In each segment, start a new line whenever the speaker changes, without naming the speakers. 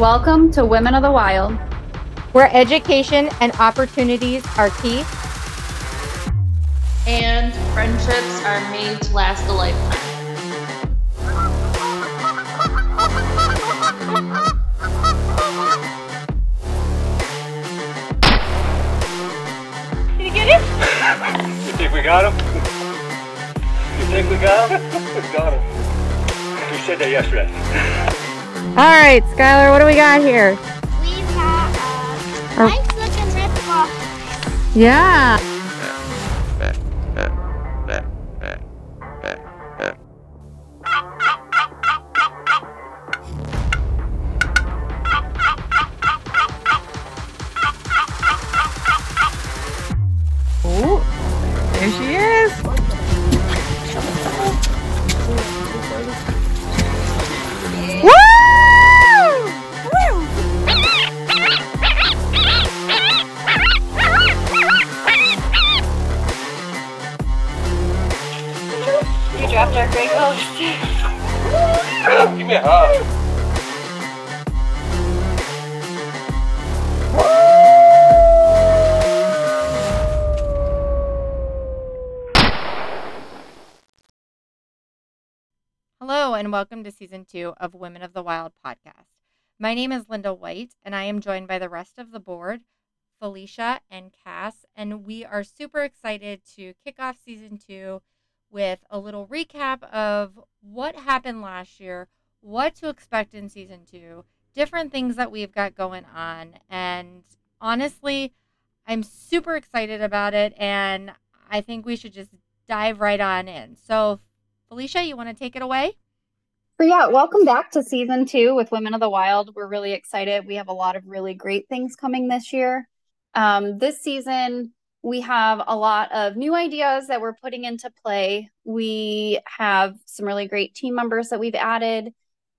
Welcome to Women of the Wild,
where education and opportunities are key,
and friendships are made to last a lifetime.
Did you get it?
you think we got him? You think we got him? we got him. We said that yesterday.
All right, Skylar, what do we got here?
We've got a nice looking rip off.
Yeah. And welcome to season two of Women of the Wild podcast. My name is Linda White, and I am joined by the rest of the board, Felicia and Cass, and we are super excited to kick off season two with a little recap of what happened last year, what to expect in season two, different things that we've got going on. And honestly, I'm super excited about it, and I think we should just dive right on in. So, Felicia, you want to take it away?
So, yeah, welcome back to season two with Women of the Wild. We're really excited. We have a lot of really great things coming this year. Um, this season, we have a lot of new ideas that we're putting into play. We have some really great team members that we've added.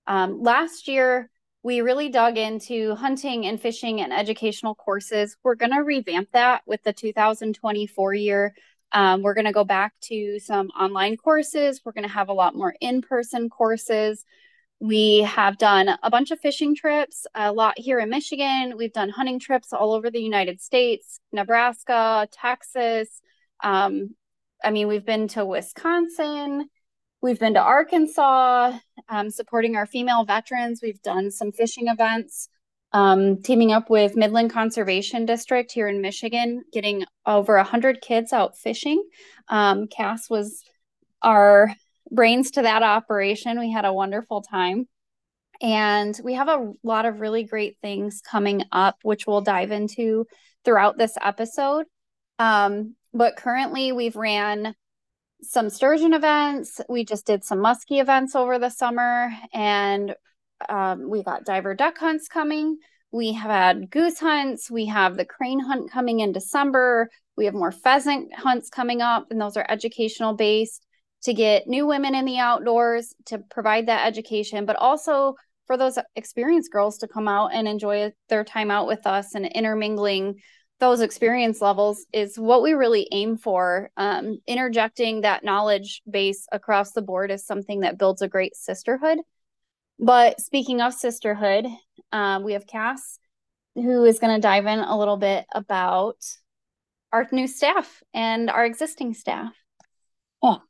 Um, last year, we really dug into hunting and fishing and educational courses. We're going to revamp that with the 2024 year. Um, we're going to go back to some online courses. We're going to have a lot more in person courses. We have done a bunch of fishing trips, a lot here in Michigan. We've done hunting trips all over the United States, Nebraska, Texas. Um, I mean, we've been to Wisconsin, we've been to Arkansas, um, supporting our female veterans. We've done some fishing events um, teaming up with Midland Conservation District here in Michigan, getting over 100 kids out fishing. Um, Cass was our brains to that operation. We had a wonderful time. And we have a lot of really great things coming up, which we'll dive into throughout this episode. Um, but currently, we've ran some sturgeon events. We just did some muskie events over the summer, and um, we got diver duck hunts coming. We have had goose hunts. We have the crane hunt coming in December. We have more pheasant hunts coming up, and those are educational based to get new women in the outdoors to provide that education, but also for those experienced girls to come out and enjoy their time out with us and intermingling those experience levels is what we really aim for. Um, interjecting that knowledge base across the board is something that builds a great sisterhood. But speaking of sisterhood, um, we have Cass, who is going to dive in a little bit about our new staff and our existing staff.
Oh,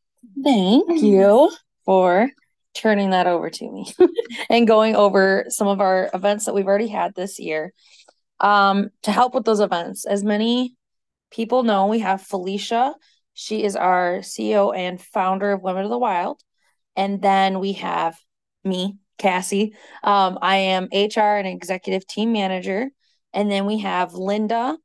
thank you for turning that over to me and going over some of our events that we've already had this year. Um, to help with those events, as many people know, we have Felicia. She is our CEO and founder of Women of the Wild. And then we have me, Cassie. Um, I am HR and executive team manager. And then we have Linda,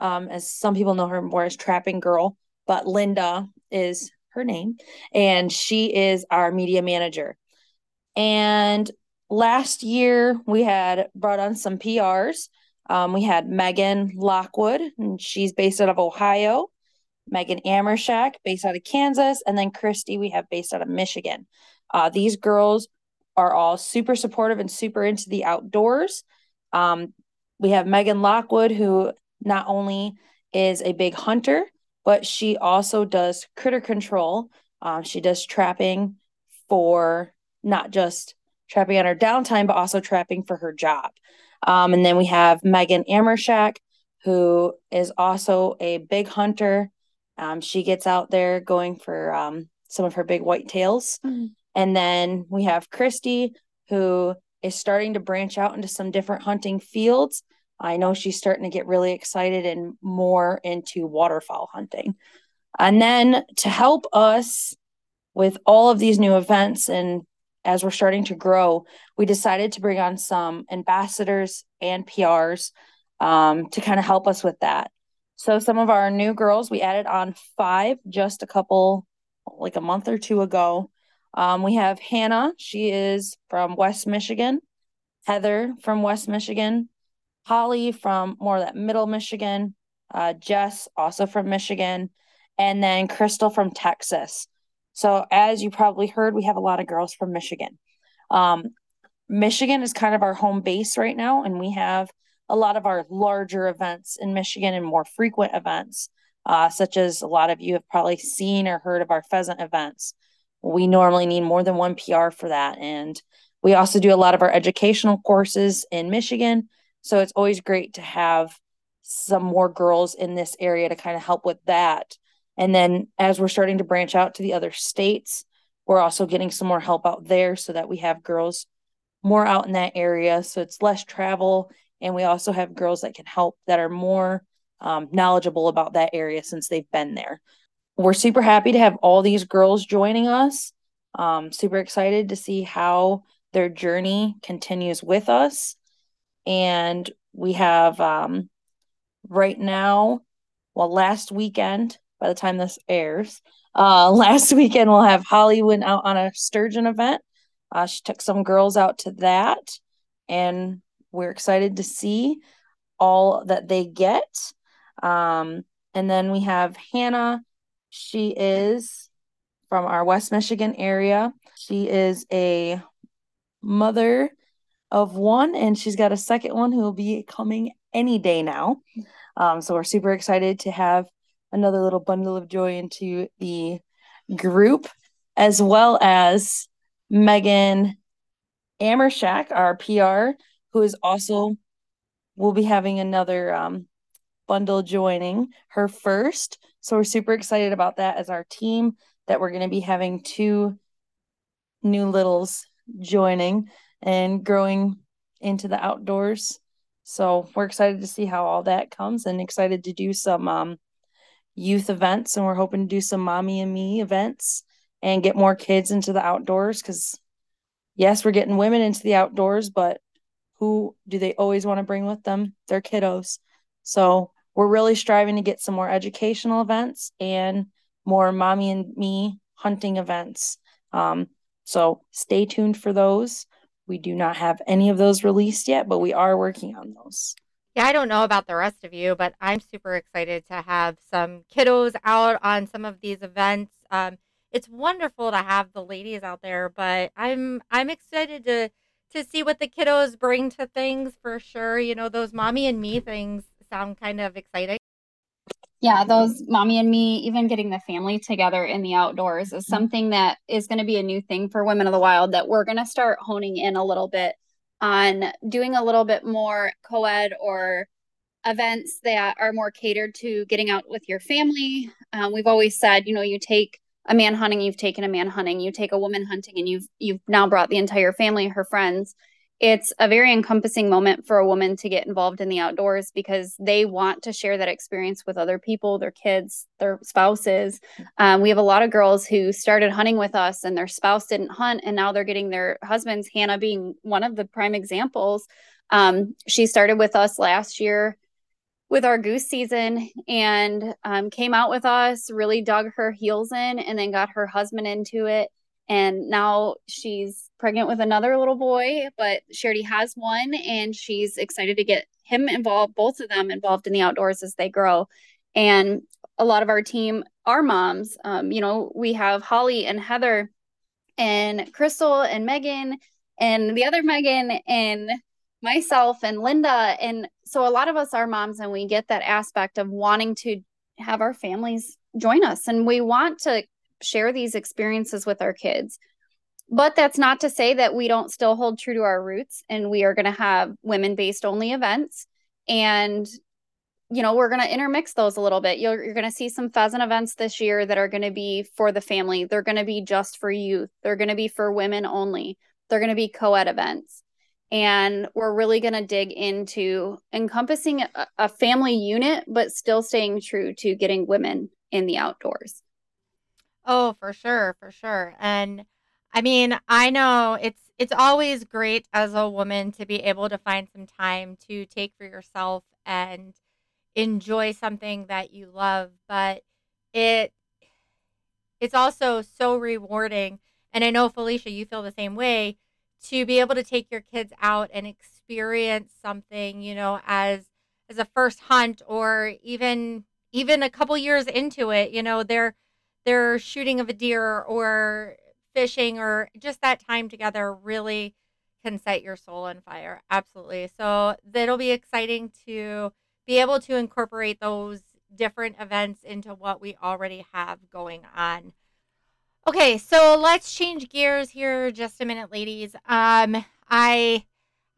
um, as some people know her more as Trapping Girl, but Linda is her name, and she is our media manager. And last year we had brought on some PRs. Um, we had Megan Lockwood, and she's based out of Ohio. Megan Amershak, based out of Kansas, and then Christy, we have based out of Michigan. Uh, these girls are all super supportive and super into the outdoors. Um, we have Megan Lockwood, who not only is a big hunter, but she also does critter control. Um, she does trapping for not just trapping on her downtime, but also trapping for her job. Um, and then we have Megan Amershak, who is also a big hunter. Um, she gets out there going for um, some of her big white tails. Mm-hmm. And then we have Christy, who is starting to branch out into some different hunting fields. I know she's starting to get really excited and more into waterfowl hunting. And then to help us with all of these new events and as we're starting to grow, we decided to bring on some ambassadors and PRs um, to kind of help us with that. So some of our new girls, we added on five just a couple, like a month or two ago. Um, we have Hannah. She is from West Michigan. Heather from West Michigan. Holly from more that middle Michigan. Uh, Jess also from Michigan. And then Crystal from Texas. So, as you probably heard, we have a lot of girls from Michigan. Um, Michigan is kind of our home base right now, and we have a lot of our larger events in Michigan and more frequent events, uh, such as a lot of you have probably seen or heard of our pheasant events. We normally need more than one PR for that. And we also do a lot of our educational courses in Michigan. So it's always great to have some more girls in this area to kind of help with that. And then as we're starting to branch out to the other states, we're also getting some more help out there so that we have girls more out in that area. So it's less travel. And we also have girls that can help that are more um, knowledgeable about that area since they've been there. We're super happy to have all these girls joining us. Um, super excited to see how their journey continues with us. And we have um, right now, well, last weekend, by the time this airs. Uh, last weekend, we'll have Holly went out on a sturgeon event. Uh, she took some girls out to that, and we're excited to see all that they get. Um, and then we have Hannah. She is from our West Michigan area. She is a mother of one, and she's got a second one who will be coming any day now. Um, so we're super excited to have another little bundle of joy into the group, as well as Megan Amershak, our PR, who is also will be having another um, bundle joining her first. So we're super excited about that as our team that we're going to be having two new littles joining and growing into the outdoors. So we're excited to see how all that comes and excited to do some um, youth events. And we're hoping to do some mommy and me events and get more kids into the outdoors because yes we're getting women into the outdoors but who do they always want to bring with them? Their kiddos. So we're really striving to get some more educational events and more mommy and me hunting events um, so stay tuned for those we do not have any of those released yet but we are working on those
yeah, I don't know about the rest of you, but I'm super excited to have some kiddos out on some of these events. Um, it's wonderful to have the ladies out there, but I'm I'm excited to to see what the kiddos bring to things for sure. You know, those mommy and me things sound kind of exciting.
Yeah, those mommy and me, even getting the family together in the outdoors is mm-hmm. something that is going to be a new thing for Women of the Wild that we're going to start honing in a little bit on doing a little bit more co-ed or events that are more catered to getting out with your family. Um, we've always said, you know, you take a man hunting, you've taken a man hunting, you take a woman hunting, and you've you've now brought the entire family, her friends, it's a very encompassing moment for a woman to get involved in the outdoors because they want to share that experience with other people, their kids, their spouses. Um, we have a lot of girls who started hunting with us and their spouse didn't hunt, and now they're getting their husbands, Hannah being one of the prime examples. Um, she started with us last year with our goose season and um, came out with us, really dug her heels in, and then got her husband into it and now she's pregnant with another little boy but she already has one and she's excited to get him involved both of them involved in the outdoors as they grow. And a lot of our team are moms. Um, you know we have holly and heather and crystal and megan and the other megan and myself and linda. And so a lot of us are moms and we get that aspect of wanting to have our families join us. And we want to share these experiences with our kids. but that's not to say that we don't still hold true to our roots and we are going to have women based only events. And, you know, we're going to intermix those a little bit. You're, you're going to see some pheasant events this year that are going to be for the family. They're going to be just for youth. They're going to be for women only. They're going to be co ed events. And we're really going to dig into encompassing a, a family unit, but still staying true to getting women in the outdoors.
Oh, for sure, for sure. And I mean, I know it's it's always great as a woman to be able to find some time to take for yourself and enjoy something that you love, but it it's also so rewarding and I know Felicia you feel the same way to be able to take your kids out and experience something, you know, as as a first hunt or even even a couple years into it, you know, they're they're shooting of a deer or fishing or just that time together really can set your soul on fire. Absolutely. So that'll be exciting to be able to incorporate those different events into what we already have going on. Okay, so let's change gears here just a minute, ladies. Um, I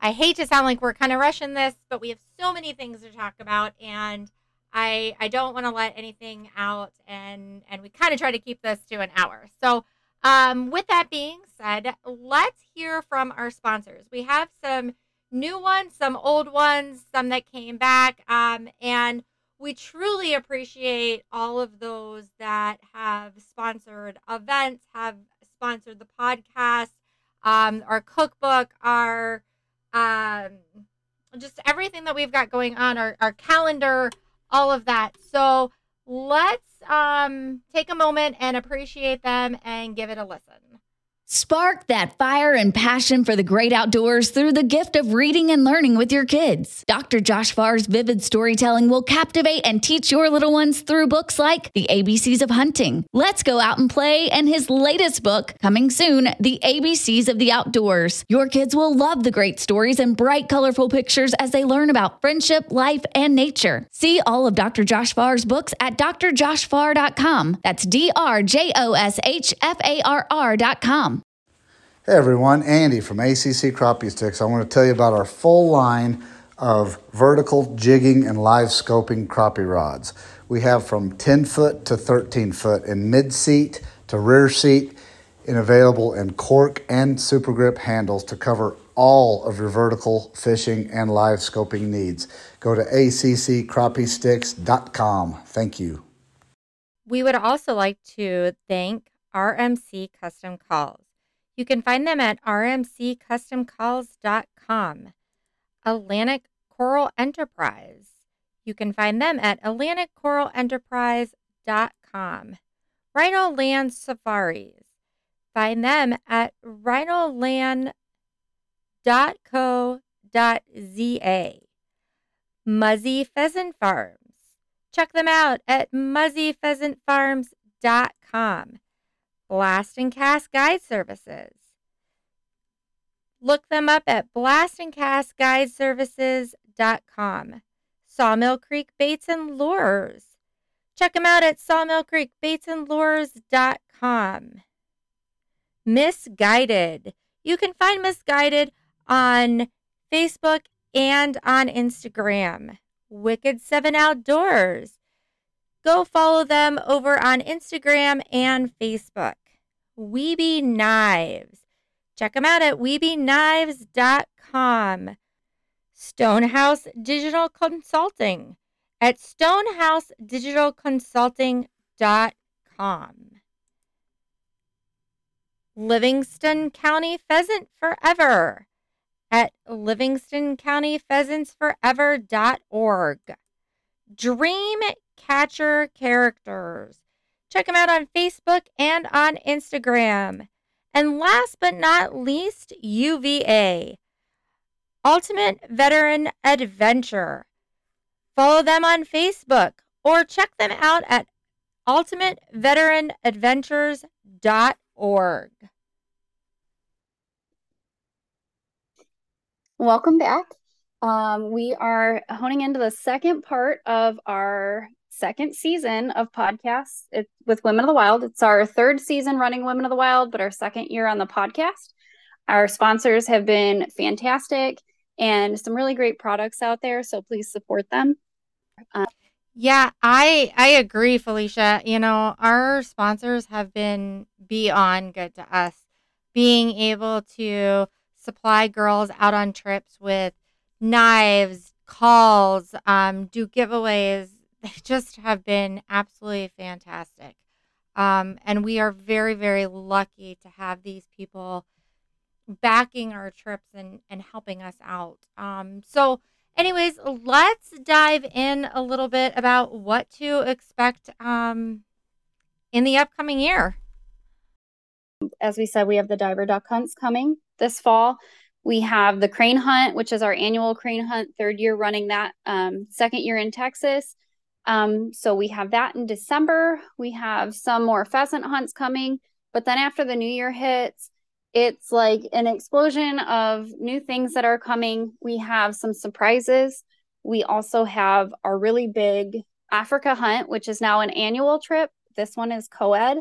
I hate to sound like we're kind of rushing this, but we have so many things to talk about, and I I don't want to let anything out, and and we kind of try to keep this to an hour. So um, with that being said, let's hear from our sponsors. We have some new ones, some old ones, some that came back. Um, and we truly appreciate all of those that have sponsored events, have sponsored the podcast, um, our cookbook, our um, just everything that we've got going on, our, our calendar, all of that. So let's um, take a moment and appreciate them and give it a listen.
Spark that fire and passion for the great outdoors through the gift of reading and learning with your kids. Dr. Josh Farr's vivid storytelling will captivate and teach your little ones through books like The ABCs of Hunting, Let's Go Out and Play, and his latest book, coming soon, The ABCs of the Outdoors. Your kids will love the great stories and bright, colorful pictures as they learn about friendship, life, and nature. See all of Dr. Josh Farr's books at drjoshfarr.com. That's D R J O S H F A R R.com.
Hey everyone, Andy from ACC Crappie Sticks. I want to tell you about our full line of vertical jigging and live scoping crappie rods. We have from 10 foot to 13 foot in mid seat to rear seat and available in cork and super grip handles to cover all of your vertical fishing and live scoping needs. Go to accrappiesticks.com. Thank you.
We would also like to thank RMC Custom Calls. You can find them at rmccustomcalls.com. Atlantic Coral Enterprise. You can find them at atlanticcoralenterprise.com. Rhino Land Safaris. Find them at rhinoland.co.za. Muzzy Pheasant Farms. Check them out at muzzypheasantfarms.com. Blast and Cast Guide Services. Look them up at blastandcastguideservices.com. Sawmill Creek Baits and Lures. Check them out at sawmillcreekbaitsandlures.com. Misguided. You can find Misguided on Facebook and on Instagram. Wicked Seven Outdoors. Go follow them over on Instagram and Facebook. Weeby Knives. Check them out at weebyknives.com. Stonehouse Digital Consulting at stonehousedigitalconsulting.com. Livingston County Pheasant Forever at livingstoncountypheasantsforever.org. Dream Catcher Characters. Check them out on Facebook and on Instagram. And last but not least, UVA, Ultimate Veteran Adventure. Follow them on Facebook or check them out at ultimateveteranadventures.org.
Welcome back. Um, we are honing into the second part of our second season of podcasts it, with Women of the Wild. It's our third season running Women of the Wild, but our second year on the podcast. Our sponsors have been fantastic and some really great products out there. So please support them.
Um, yeah, I I agree, Felicia. You know, our sponsors have been beyond good to us. Being able to supply girls out on trips with knives, calls, um, do giveaways. They just have been absolutely fantastic. Um, and we are very, very lucky to have these people backing our trips and, and helping us out. Um, so, anyways, let's dive in a little bit about what to expect um, in the upcoming year.
As we said, we have the diver duck hunts coming this fall. We have the crane hunt, which is our annual crane hunt, third year running that, um, second year in Texas. Um, so we have that in December. We have some more pheasant hunts coming. But then after the new year hits, it's like an explosion of new things that are coming. We have some surprises. We also have our really big Africa hunt, which is now an annual trip. This one is co ed.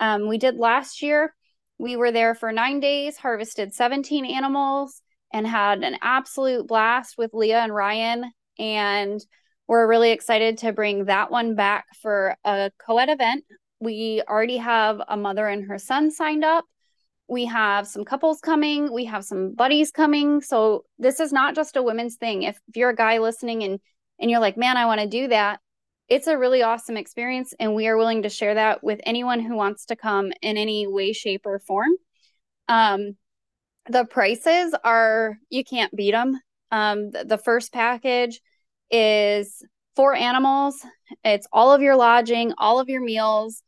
Um, we did last year. We were there for nine days, harvested 17 animals, and had an absolute blast with Leah and Ryan. And we're really excited to bring that one back for a co ed event. We already have a mother and her son signed up. We have some couples coming. We have some buddies coming. So this is not just a women's thing. If, if you're a guy listening and and you're like man i want to do that it's a really awesome experience and we are willing to share that with anyone who wants to come in any way shape or form. Um the prices are you can't beat them um the, the first package is four animals. It's all of your lodging all of your meals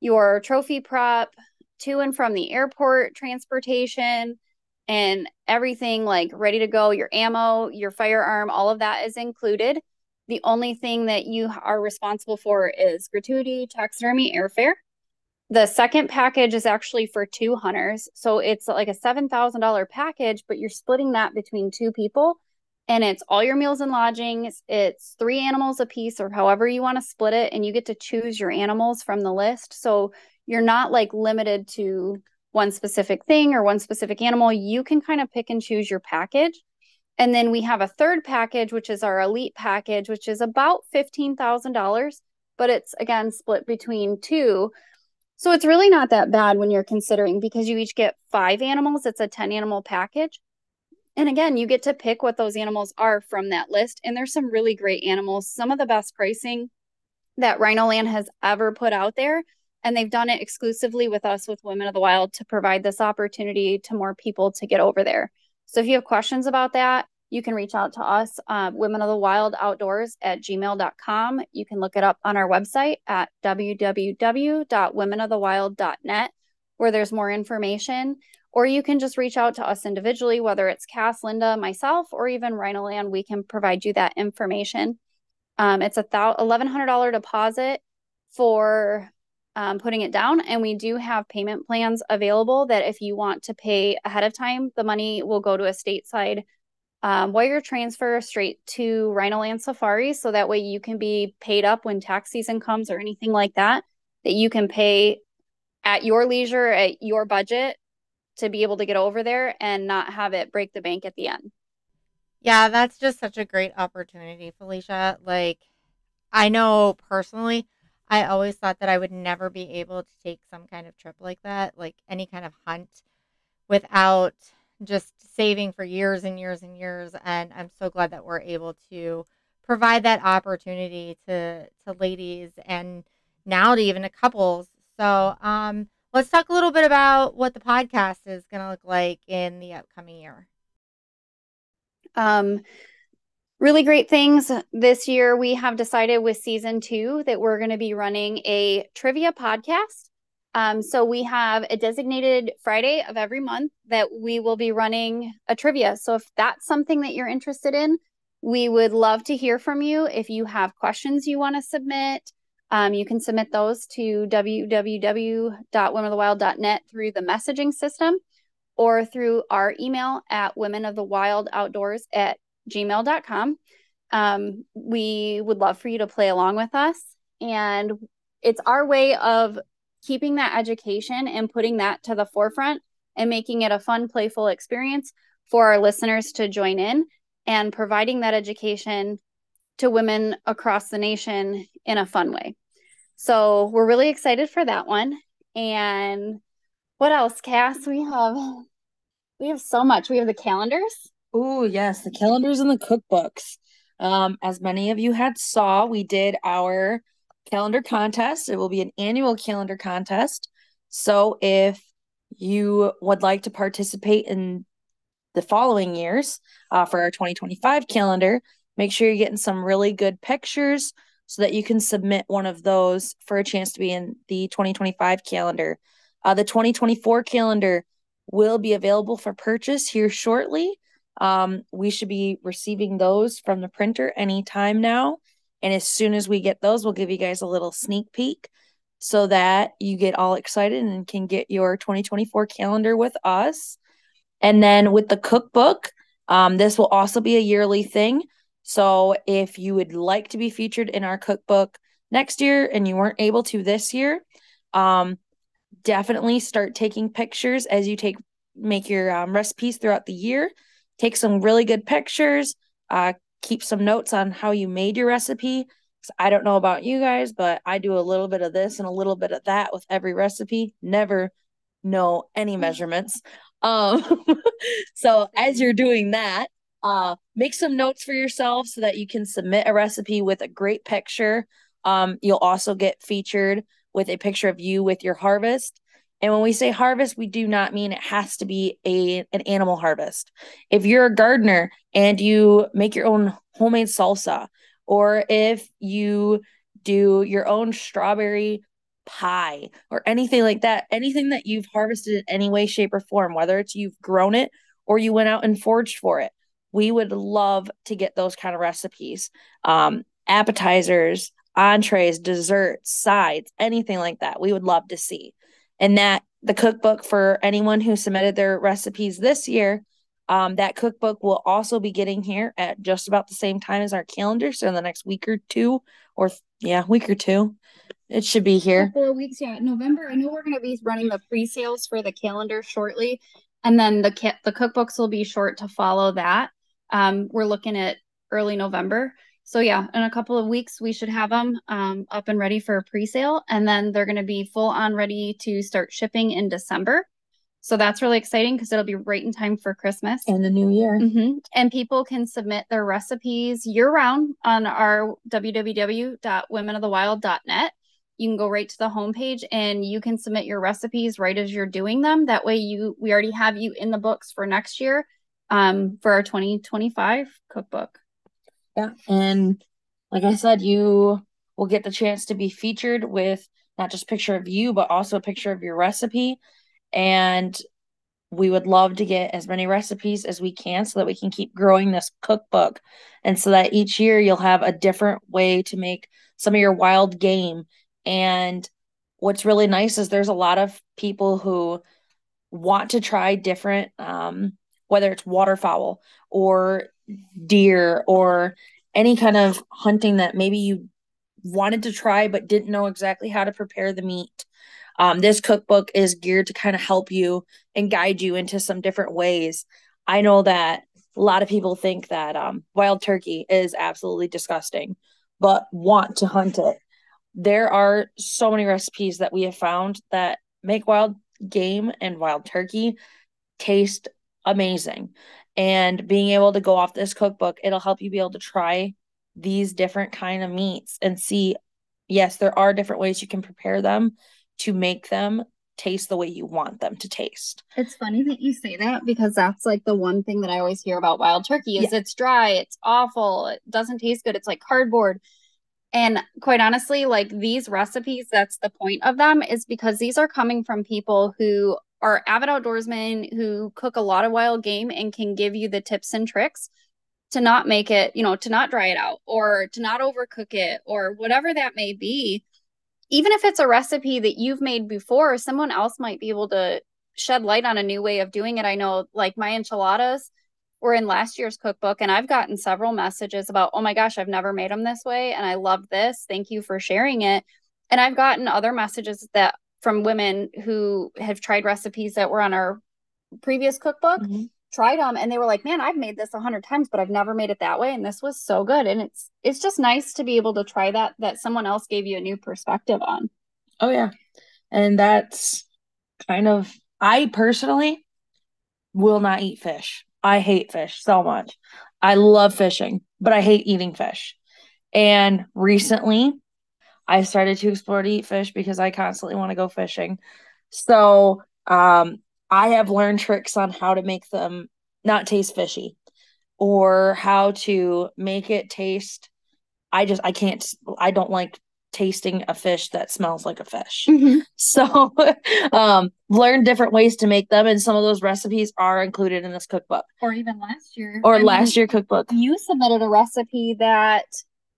your trophy prep to and from the airport transportation and everything like ready to go your ammo your firearm all of that is included. The only thing that you are responsible for is gratuity taxidermy airfare. The second package is actually for two hunters. So it's like a $7000 package but you're splitting that between two people and it's all your meals and lodgings it's three animals a piece or however you want to split it and you get to choose your animals from the list so you're not like limited to one specific thing or one specific animal. You can kind of pick and choose your package. And then we have a third package, which is our elite package, which is about $15,000, but it's again split between two. So it's really not that bad when you're considering because you each get five animals. It's a 10 animal package. And again, you get to pick what those animals are from that list. And there's some really great animals, some of the best pricing that Rhinoland has ever put out there and they've done it exclusively with us with women of the wild to provide this opportunity to more people to get over there so if you have questions about that you can reach out to us uh, women of the wild outdoors at gmail.com you can look it up on our website at www.womenofthewild.net where there's more information or you can just reach out to us individually whether it's cass linda myself or even rhinoland we can provide you that information um, it's a $1100 deposit for um, putting it down. And we do have payment plans available that if you want to pay ahead of time, the money will go to a stateside um, wire transfer straight to Rhino Land Safari. So that way you can be paid up when tax season comes or anything like that, that you can pay at your leisure, at your budget to be able to get over there and not have it break the bank at the end.
Yeah, that's just such a great opportunity, Felicia. Like, I know personally, I always thought that I would never be able to take some kind of trip like that, like any kind of hunt, without just saving for years and years and years. And I'm so glad that we're able to provide that opportunity to to ladies and now to even to couples. So um, let's talk a little bit about what the podcast is going to look like in the upcoming year.
Um, really great things this year. We have decided with season two that we're going to be running a trivia podcast. Um, so we have a designated Friday of every month that we will be running a trivia. So if that's something that you're interested in, we would love to hear from you. If you have questions you want to submit, um, you can submit those to www.womenofthewild.net through the messaging system or through our email at womenofthewildoutdoors at gmail.com. Um, we would love for you to play along with us. And it's our way of keeping that education and putting that to the forefront and making it a fun, playful experience for our listeners to join in and providing that education to women across the nation in a fun way. So we're really excited for that one. And what else, Cass? We have we have so much. We have the calendars.
Oh, yes, the calendars and the cookbooks. Um, as many of you had saw, we did our calendar contest. It will be an annual calendar contest. So if you would like to participate in the following years uh, for our 2025 calendar, make sure you're getting some really good pictures so that you can submit one of those for a chance to be in the 2025 calendar. Uh, the 2024 calendar will be available for purchase here shortly. Um, we should be receiving those from the printer anytime now. And as soon as we get those, we'll give you guys a little sneak peek so that you get all excited and can get your 2024 calendar with us. And then with the cookbook, um, this will also be a yearly thing. So if you would like to be featured in our cookbook next year and you weren't able to this year, um, definitely start taking pictures as you take make your um, recipes throughout the year. Take some really good pictures. Uh, keep some notes on how you made your recipe. I don't know about you guys, but I do a little bit of this and a little bit of that with every recipe. Never know any measurements. Um, so as you're doing that, uh, make some notes for yourself so that you can submit a recipe with a great picture. Um, you'll also get featured with a picture of you with your harvest. And when we say harvest, we do not mean it has to be a an animal harvest. If you're a gardener and you make your own homemade salsa, or if you do your own strawberry pie or anything like that, anything that you've harvested in any way, shape, or form, whether it's you've grown it or you went out and foraged for it, we would love to get those kind of recipes. Um, appetizers, entrees, desserts, sides, anything like that. We would love to see. And that the cookbook for anyone who submitted their recipes this year, um, that cookbook will also be getting here at just about the same time as our calendar. So in the next week or two, or yeah, week or two, it should be here.
Four weeks, yeah. November. I know we're going to be running the pre-sales for the calendar shortly, and then the the cookbooks will be short to follow that. Um, we're looking at early November. So yeah, in a couple of weeks we should have them um, up and ready for a pre-sale, and then they're going to be full on ready to start shipping in December. So that's really exciting because it'll be right in time for Christmas
and the new year.
Mm-hmm. And people can submit their recipes year round on our www.womenofthewild.net. You can go right to the homepage and you can submit your recipes right as you're doing them. That way, you we already have you in the books for next year um, for our 2025 cookbook.
Yeah. And like I said, you will get the chance to be featured with not just picture of you, but also a picture of your recipe. And we would love to get as many recipes as we can so that we can keep growing this cookbook. And so that each year you'll have a different way to make some of your wild game. And what's really nice is there's a lot of people who want to try different um, whether it's waterfowl or deer or any kind of hunting that maybe you wanted to try but didn't know exactly how to prepare the meat. Um, this cookbook is geared to kind of help you and guide you into some different ways. I know that a lot of people think that um, wild turkey is absolutely disgusting, but want to hunt it. There are so many recipes that we have found that make wild game and wild turkey taste amazing. And being able to go off this cookbook, it'll help you be able to try these different kind of meats and see yes, there are different ways you can prepare them to make them taste the way you want them to taste.
It's funny that you say that because that's like the one thing that I always hear about wild turkey is yeah. it's dry, it's awful, it doesn't taste good, it's like cardboard. And quite honestly, like these recipes, that's the point of them is because these are coming from people who are avid outdoorsmen who cook a lot of wild game and can give you the tips and tricks to not make it, you know, to not dry it out or to not overcook it or whatever that may be. Even if it's a recipe that you've made before, someone else might be able to shed light on a new way of doing it. I know, like my enchiladas were in last year's cookbook and I've gotten several messages about, "Oh my gosh, I've never made them this way and I love this. Thank you for sharing it." And I've gotten other messages that from women who have tried recipes that were on our previous cookbook,
Mhm.
tried them and they were like, "Man, I've made this a hundred times, but I've never made it that way, and this was so good." And it's it's just nice to be able to try that that someone else gave you a new perspective on.
Oh yeah. And that's kind of I personally will not eat fish. I hate fish so much. I love fishing, but I hate eating fish. And recently I started to explore to eat fish because I constantly want to go fishing. So um I have learned tricks on how to make them not taste fishy or how to make it taste I just I can't I don't like tasting a fish that smells like a fish. So um learn different ways to make them and some of those recipes are included in this cookbook
Or even last year.
or
I mean,
last year cookbook.
you submitted a recipe that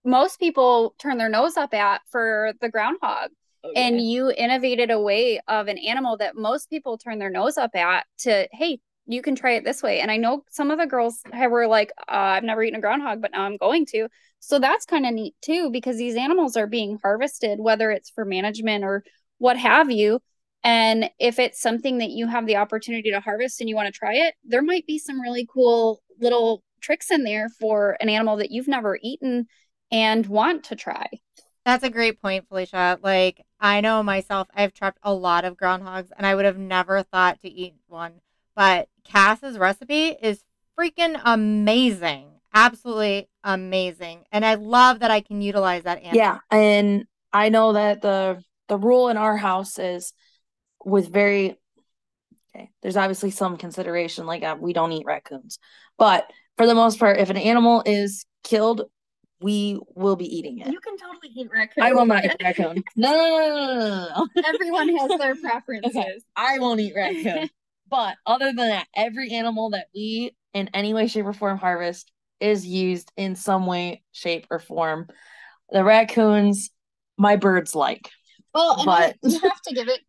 most people turn their nose up at for the groundhog. and you innovated a way of an animal that most people turn their nose up at to hey you can try it this way. And i know some of the girls were like uh, i've never eaten a groundhog but now i'm going to. So that's kind of neat too because these animals are being harvested whether it's for management or what have you. And if it's something that you have the opportunity to harvest and you want to try it there might be some really cool little tricks in there for an animal that you've never eaten and want to try
That's a great point, Felicia. Like, I know myself, I've trapped a lot of groundhogs and I would have never thought to eat one. But Cass's recipe is freaking amazing. Absolutely amazing. And I love that I can utilize that animal.
Yeah, and I know that the the rule in our house is with very okay. There's obviously some consideration, like uh, we don't eat raccoons, but for the most part, if an animal is killed, we will be eating it.
you can totally eat raccoon
I will not eat raccoon. No, no, no, no, no, no, no.
everyone has their preferences
Okay. I won't eat raccoon. but other than that, every animal that we in any way, shape, or form harvest is used in some way, shape, or form. The raccoons, my birds like.
Well,
But-
you have to give it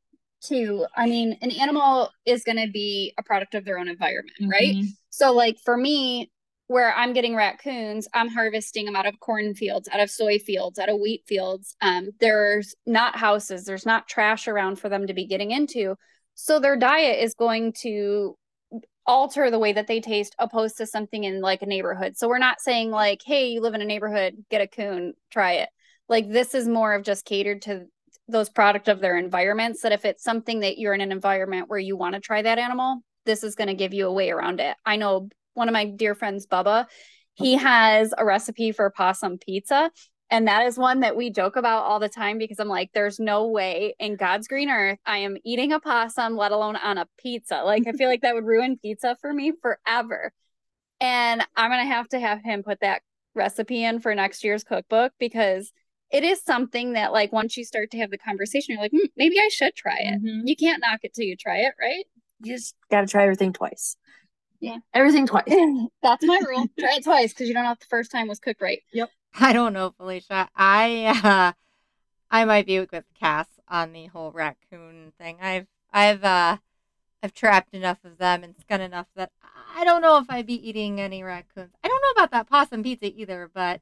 to, I mean, an animal is going to be a product of their own environment, right?
Mhm.
So, like for me, where I'm getting raccoons, I'm harvesting them out of cornfields, out of soy fields, out of wheat fields. Um, there's not houses, there's not trash around for them to be getting into. So, their diet is going to alter the way that they taste opposed to something in like a neighborhood. So, we're not saying, like, hey, you live in a neighborhood, get a coon, try it. Like, this is more of just catered to those product of their environments that if it's something that you're in an environment where you want to try that animal this is going to give you a way around it i know one of my dear friends bubba he has a recipe for possum pizza and that is one that we joke about all the time because i'm like there's no way in god's green earth i am eating a possum let alone on a pizza like i feel like that would ruin pizza for me forever and i'm going to have to have him put that recipe in for next year's cookbook because it is something that like once you start to have the conversation you're like hmm, maybe i should try it
Mhm.
you can't knock it till you try it right
You just got to try everything twice.
Yeah.
Everything twice.
that's my rule try it twice because you don't know if the first time was cooked right Yep.
I don't know, Felicia. I uh I might be with Cass on the whole raccoon thing. I've I've uh I've trapped enough of them and skun enough that I don't know if I'd be eating any raccoons. I don't know about that possum pizza either, but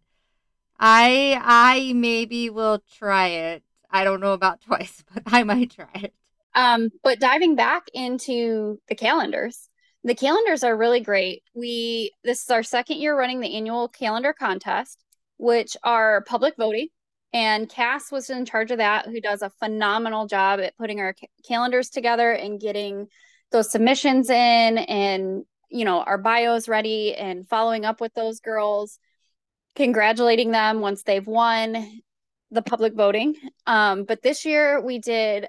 I I maybe will try it. I don't know about twice, but I might try it.
Um, but diving back into the calendars, the calendars are really great. We this is our second year running the annual calendar contest, which are public voting, and Cass was in charge of that, who does a phenomenal job at putting our ca- calendars together and getting those submissions in, and you know our bios ready, and following up with those girls, congratulating them once they've won the public voting. Um, but this year we did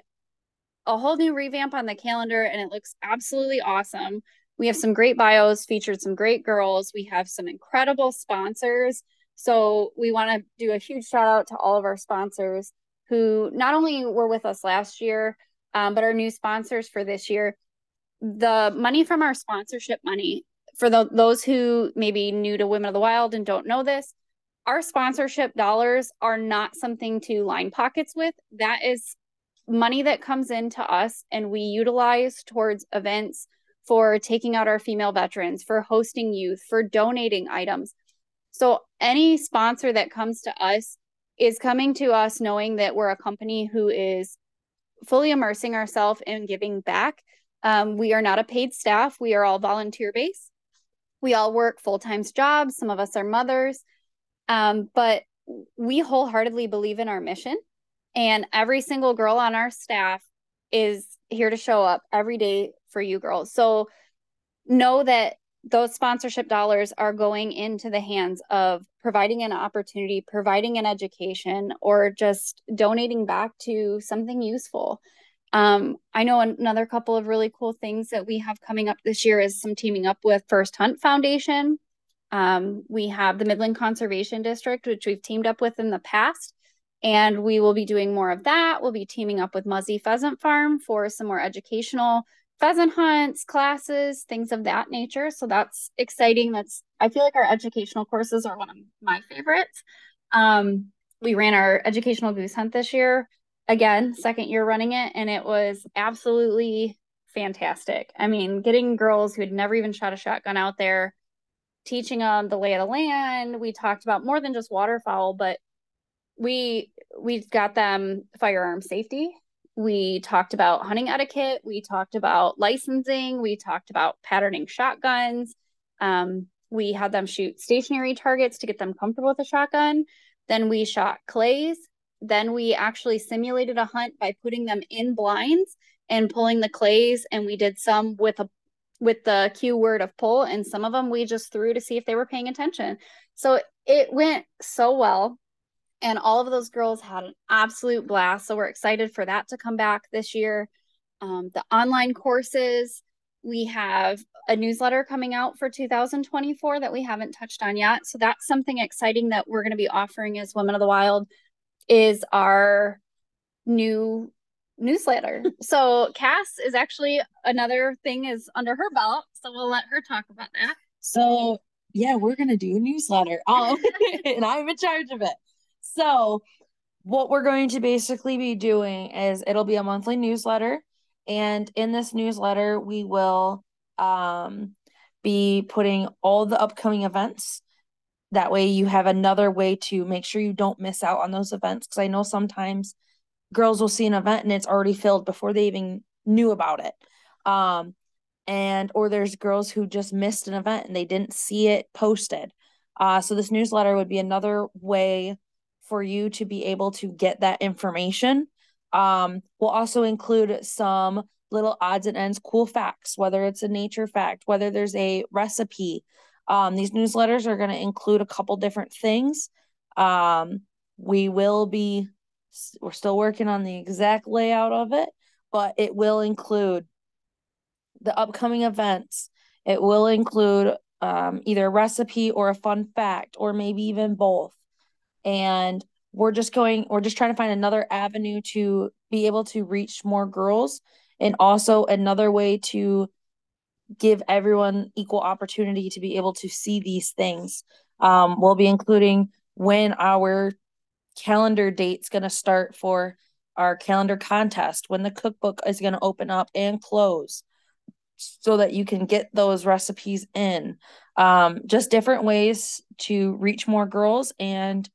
a whole new revamp on the calendar and it looks absolutely awesome. We have some great bios, featured some great girls. We have some incredible sponsors. So we want to do a huge shout out to all of our sponsors who not only were with us last year, um, but our new sponsors for this year. The money from our sponsorship money, for the, those who may be new to Women of the Wild and don't know this, our sponsorship dollars are not something to line pockets with. That is money that comes into us and we utilize towards events for taking out our female veterans, for hosting youth, for donating items. So any sponsor that comes to us is coming to us knowing that we're a company who is fully immersing ourselves in giving back. Um, we are not a paid staff, we are all volunteer based. We all work full time jobs. Some of us are mothers, um, but we wholeheartedly believe in our mission. And every single girl on our staff is here to show up every day for you girls. So know that those sponsorship dollars are going into the hands of providing an opportunity, providing an education, or just donating back to something useful. Um, I know another couple of really cool things that we have coming up this year is some teaming up with First Hunt Foundation. Um, we have the Midland Conservation District, which we've teamed up with in the past, and we will be doing more of that. We'll be teaming up with Muzzy Pheasant Farm for some more educational pheasant hunts, classes, things of that nature. So that's exciting. That's I feel like our educational courses are one of my favorites. Um, we ran our educational goose hunt this year, again, second year running it, and it was absolutely fantastic. I mean, getting girls who had never even shot a shotgun out there, teaching them the lay of the land. We talked about more than just waterfowl, but we we got them firearm safety we talked about hunting etiquette. We talked about licensing. We talked about patterning shotguns. Um, we had them shoot stationary targets to get them comfortable with a shotgun. Then we shot clays. Then we actually simulated a hunt by putting them in blinds and pulling the clays. And we did some with a with the cue word of pull, and some of them we just threw to see if they were paying attention. So it went so well and all of those girls had an absolute blast. So we're excited for that to come back this year. Um, the online courses we have a newsletter coming out for 2024 that we haven't touched on yet. So that's something exciting that we're going to be offering as women of the wild is our new newsletter. So cass is actually another thing is under her belt so we'll let her talk about that.
So yeah we're going to do a newsletter. Um, and i'm in charge of it so, what we're going to basically be doing is it'll be a monthly newsletter. And in this newsletter, we will um, be putting all the upcoming events. That way, you have another way to make sure you don't miss out on those events. Because I know sometimes girls will see an event and it's already filled before they even knew about it. Um, and or there's girls who just missed an event and they didn't see it posted. Uh, so this newsletter would be another way for you to be able to get that information. Um, we'll also include some little odds and ends, cool facts, whether it's a nature fact, whether there's a recipe. Um, these newsletters are going to include a couple different things. Um, we will be, we're still working on the exact layout of it, but it will include the upcoming events. It will include um, either a recipe or a fun fact, or maybe even both and we're just going we're just trying to find another avenue to be able to reach more girls and also another way to give everyone equal opportunity to be able to see these things. Um, we'll be including when our calendar date's going to start for our calendar contest when the cookbook is going to open up and close so that you can get those recipes in. Um, just different ways to reach more girls and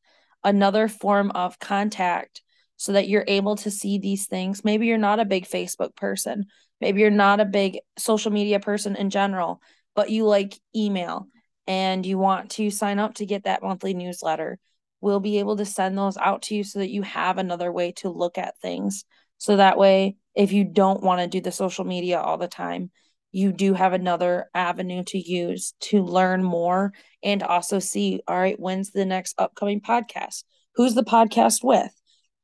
another form of contact so that you're able to see these things. Maybe you're not a big Facebook person, maybe you're not a big social media person in general, but you like email and you want to sign up to get that monthly newsletter. We'll be able to send those out to you so that you have another way to look at things. So that way, if you don't want to do the social media all the time, you do have another avenue to use to learn more and also see all right when's the next upcoming podcast? Who's the podcast with?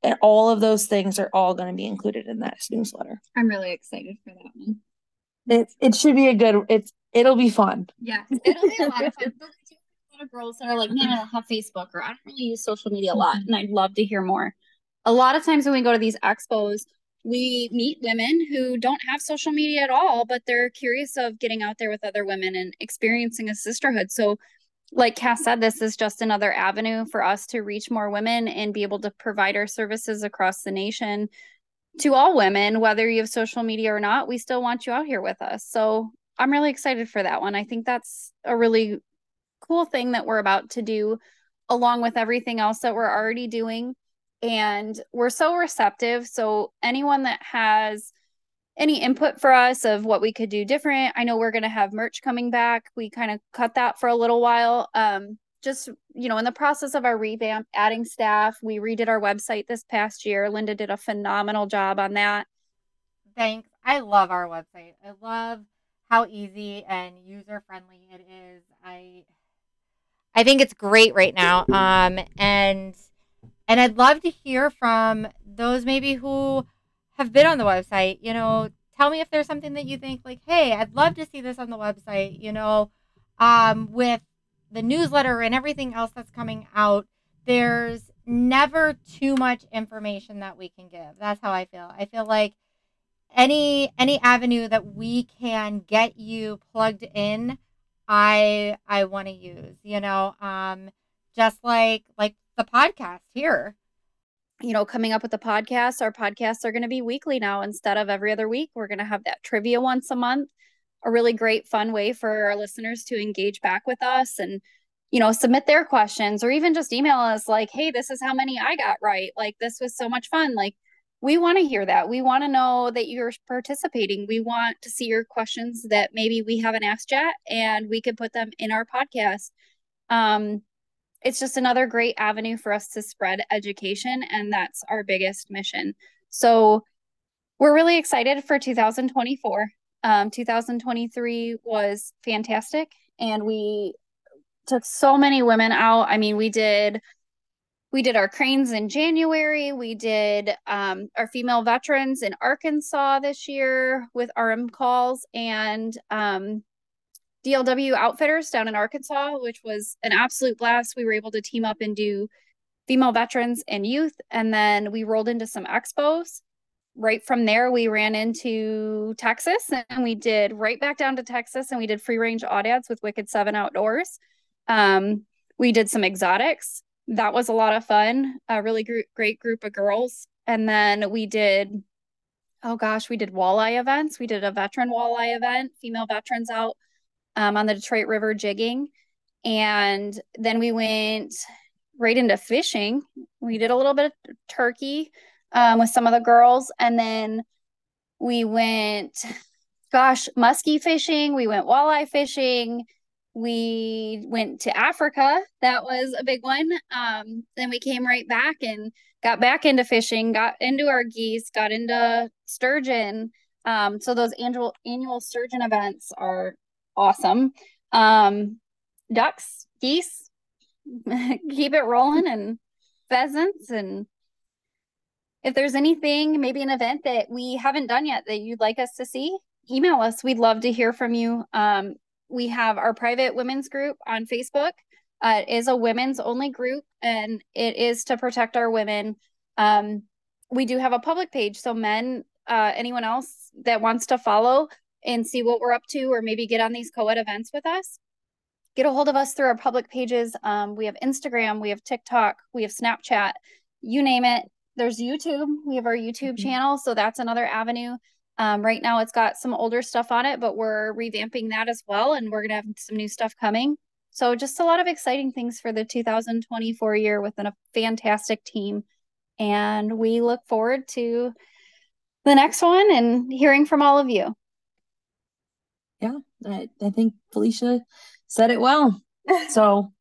And all of those things are all going to be included in that newsletter.
I'm really excited for that one.
It, it should be a good it's it'll be fun.
Yeah it'll be a lot of fun. A lot of girls that are like man i don't have facebook or i don't really use social media a lot and i'd love to hear more. A lot of times when we go to these expos we meet women who don't have social media at all, but they're curious of getting out there with other women and experiencing a sisterhood. So, like Cass said, this is just another avenue for us to reach more women and be able to provide our services across the nation to all women, whether you have social media or not. We still want you out here with us. So, I'm really excited for that one. I think that's a really cool thing that we're about to do along with everything else that we're already doing. And we're so receptive. So, anyone that has any input for us of what we could do different, I know we're going to have merch coming back. We kind of cut that for a little while. Um, just, you know, in the process of our revamp, adding staff, we redid our website this past year. Linda did a phenomenal job on that.
Thanks. I love our website. I love how easy and user friendly it is. I I think it's great right now. Um, and and I'd love to hear from those maybe who have been on the website. You know, tell me if there's something that you think like, hey, I'd love to see this on the website. You know, um, with the newsletter and everything else that's coming out, there's never too much information that we can give. That's how I feel. I feel like any any avenue that we can get you plugged in I I want to use, you know, um just like like the podcast here.
You know, coming up with the podcast, our podcasts are going to be weekly now instead of every other week. We're going to have that trivia once a month. A really great fun way for our listeners to engage back with us and you know, submit their questions or even just email us like, "Hey, this is how many I got right. Like this was so much fun." Like we want to hear that. We want to know that you're participating. We want to see your questions that maybe we haven't asked yet and we can put them in our podcast. Um, it's just another great avenue for us to spread education, and that's our biggest mission. So we're really excited for 2024. Um, 2023 was fantastic, and we took so many women out. I mean, we did we did our cranes in January. We did um, our female veterans in Arkansas this year with RM calls and um, DLW outfitters down in Arkansas, which was an absolute blast. We were able to team up and do female veterans and youth. And then we rolled into some expos. Right from there, we ran into Texas and we did right back down to Texas and we did free range aoudads with Wicked Seven Outdoors. Um, we did some exotics that was a lot of fun. A really gr- great group of girls. And then we did, oh gosh, we did walleye events. We did a veteran walleye event, female veterans out um, on the Detroit River jigging. And then we went right into fishing. We did a little bit of turkey um, with some of the girls. And then we went, gosh, muskie fishing. We went walleye fishing we went to Africa. That was a big one. Um, then we came right back and got back into fishing, got into our geese, got into sturgeon. Um, so those annual annual sturgeon events are awesome. Um, ducks, geese, keep it rolling, and pheasants. And if there's anything, maybe an event that we haven't done yet that you'd like us to see, email us. We'd love to hear from you. Um, we have our private women's group on Facebook. Uh, it is a women's only group and it is to protect our women. Um, we do have a public page. So, men, uh, anyone else that wants to follow and see what we're up to or maybe get on these co ed events with us, get a hold of us through our public pages. Um, we have Instagram, we have TikTok, we have Snapchat, you name it. There's YouTube. We have our YouTube mm-hmm. channel. So, that's another avenue um, right now, it's got some older stuff on it, but we're revamping that as well. And we're going to have some new stuff coming. So, just a lot of exciting things for the 2024 year within a fantastic team. And we look forward to the next one and hearing from all of you.
Yeah, I, I think Felicia said it well. so,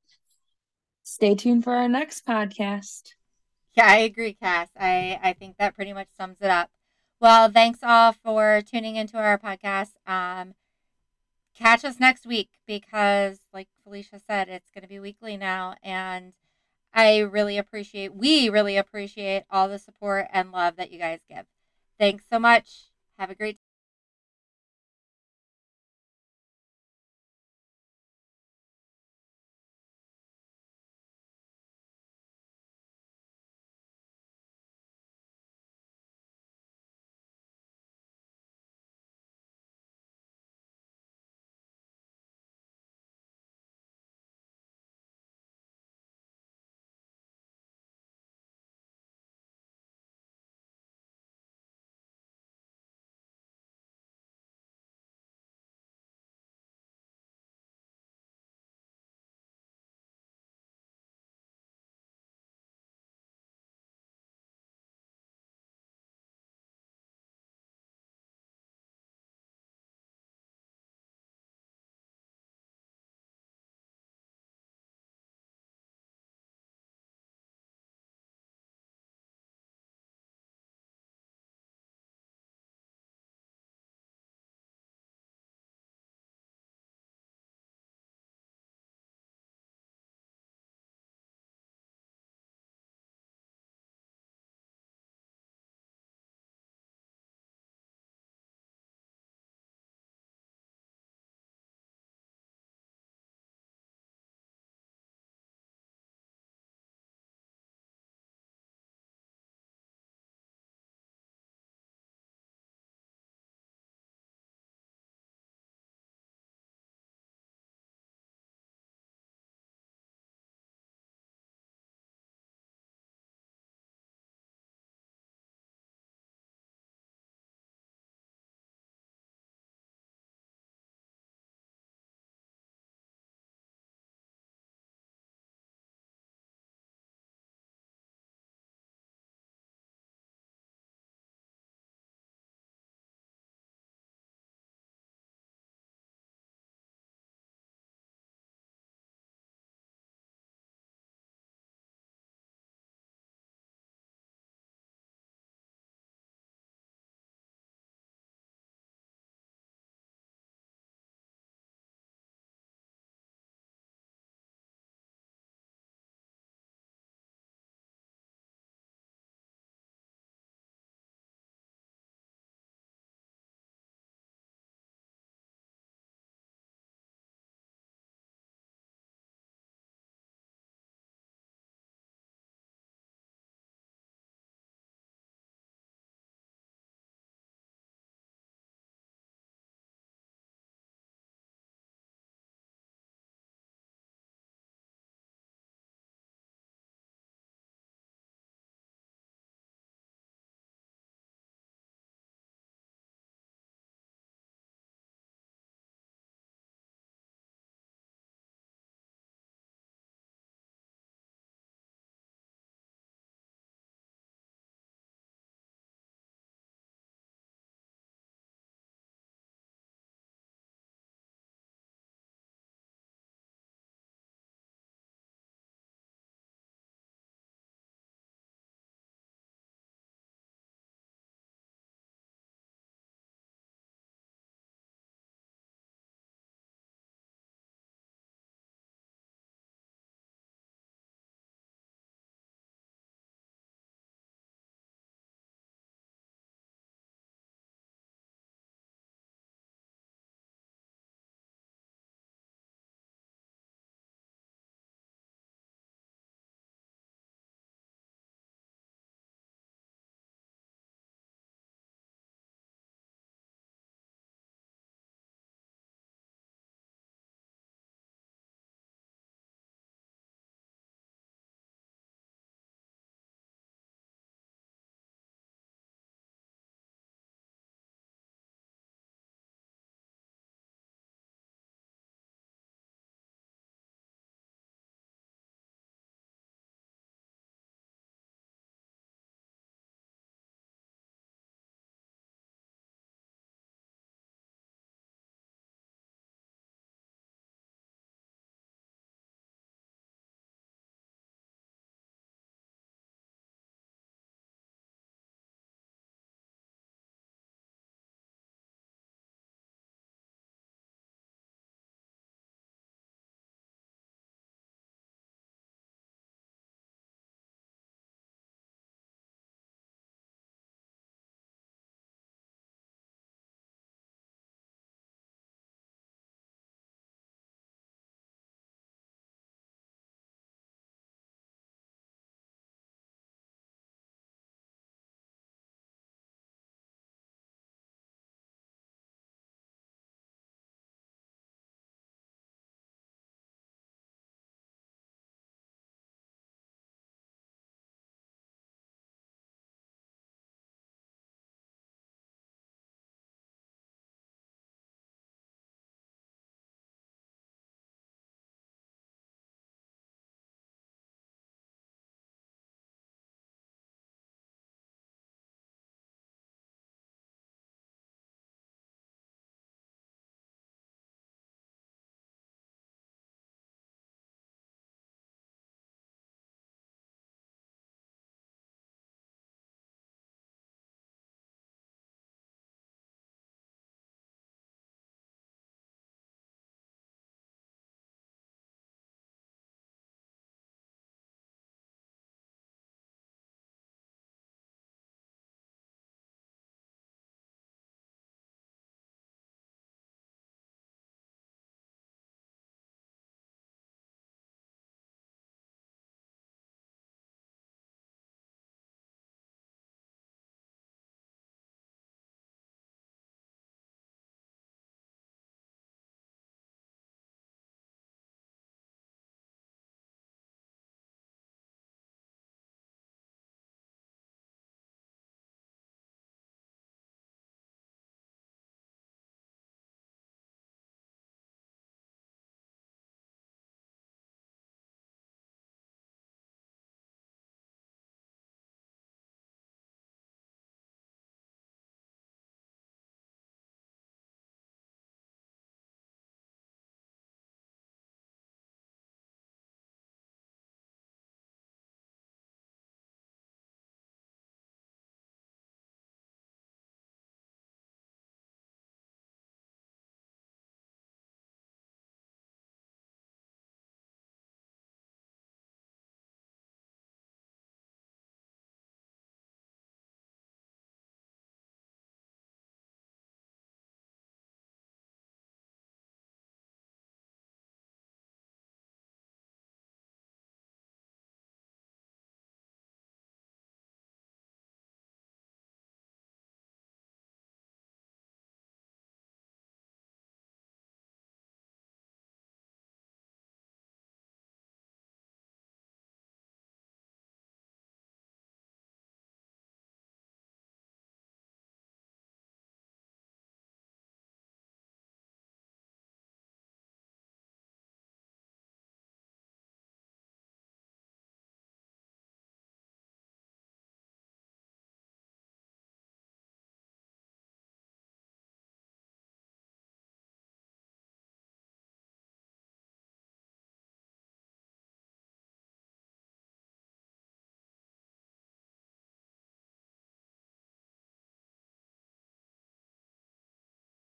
stay tuned for our next podcast.
Yeah, I agree, Cass. I, I think that pretty much sums it up. Well, thanks all for tuning into our podcast. Um, catch us next week because, like Felicia said, it's going to be weekly now. And I really appreciate, we really appreciate all the support and love that you guys give. Thanks so much. Have a great day.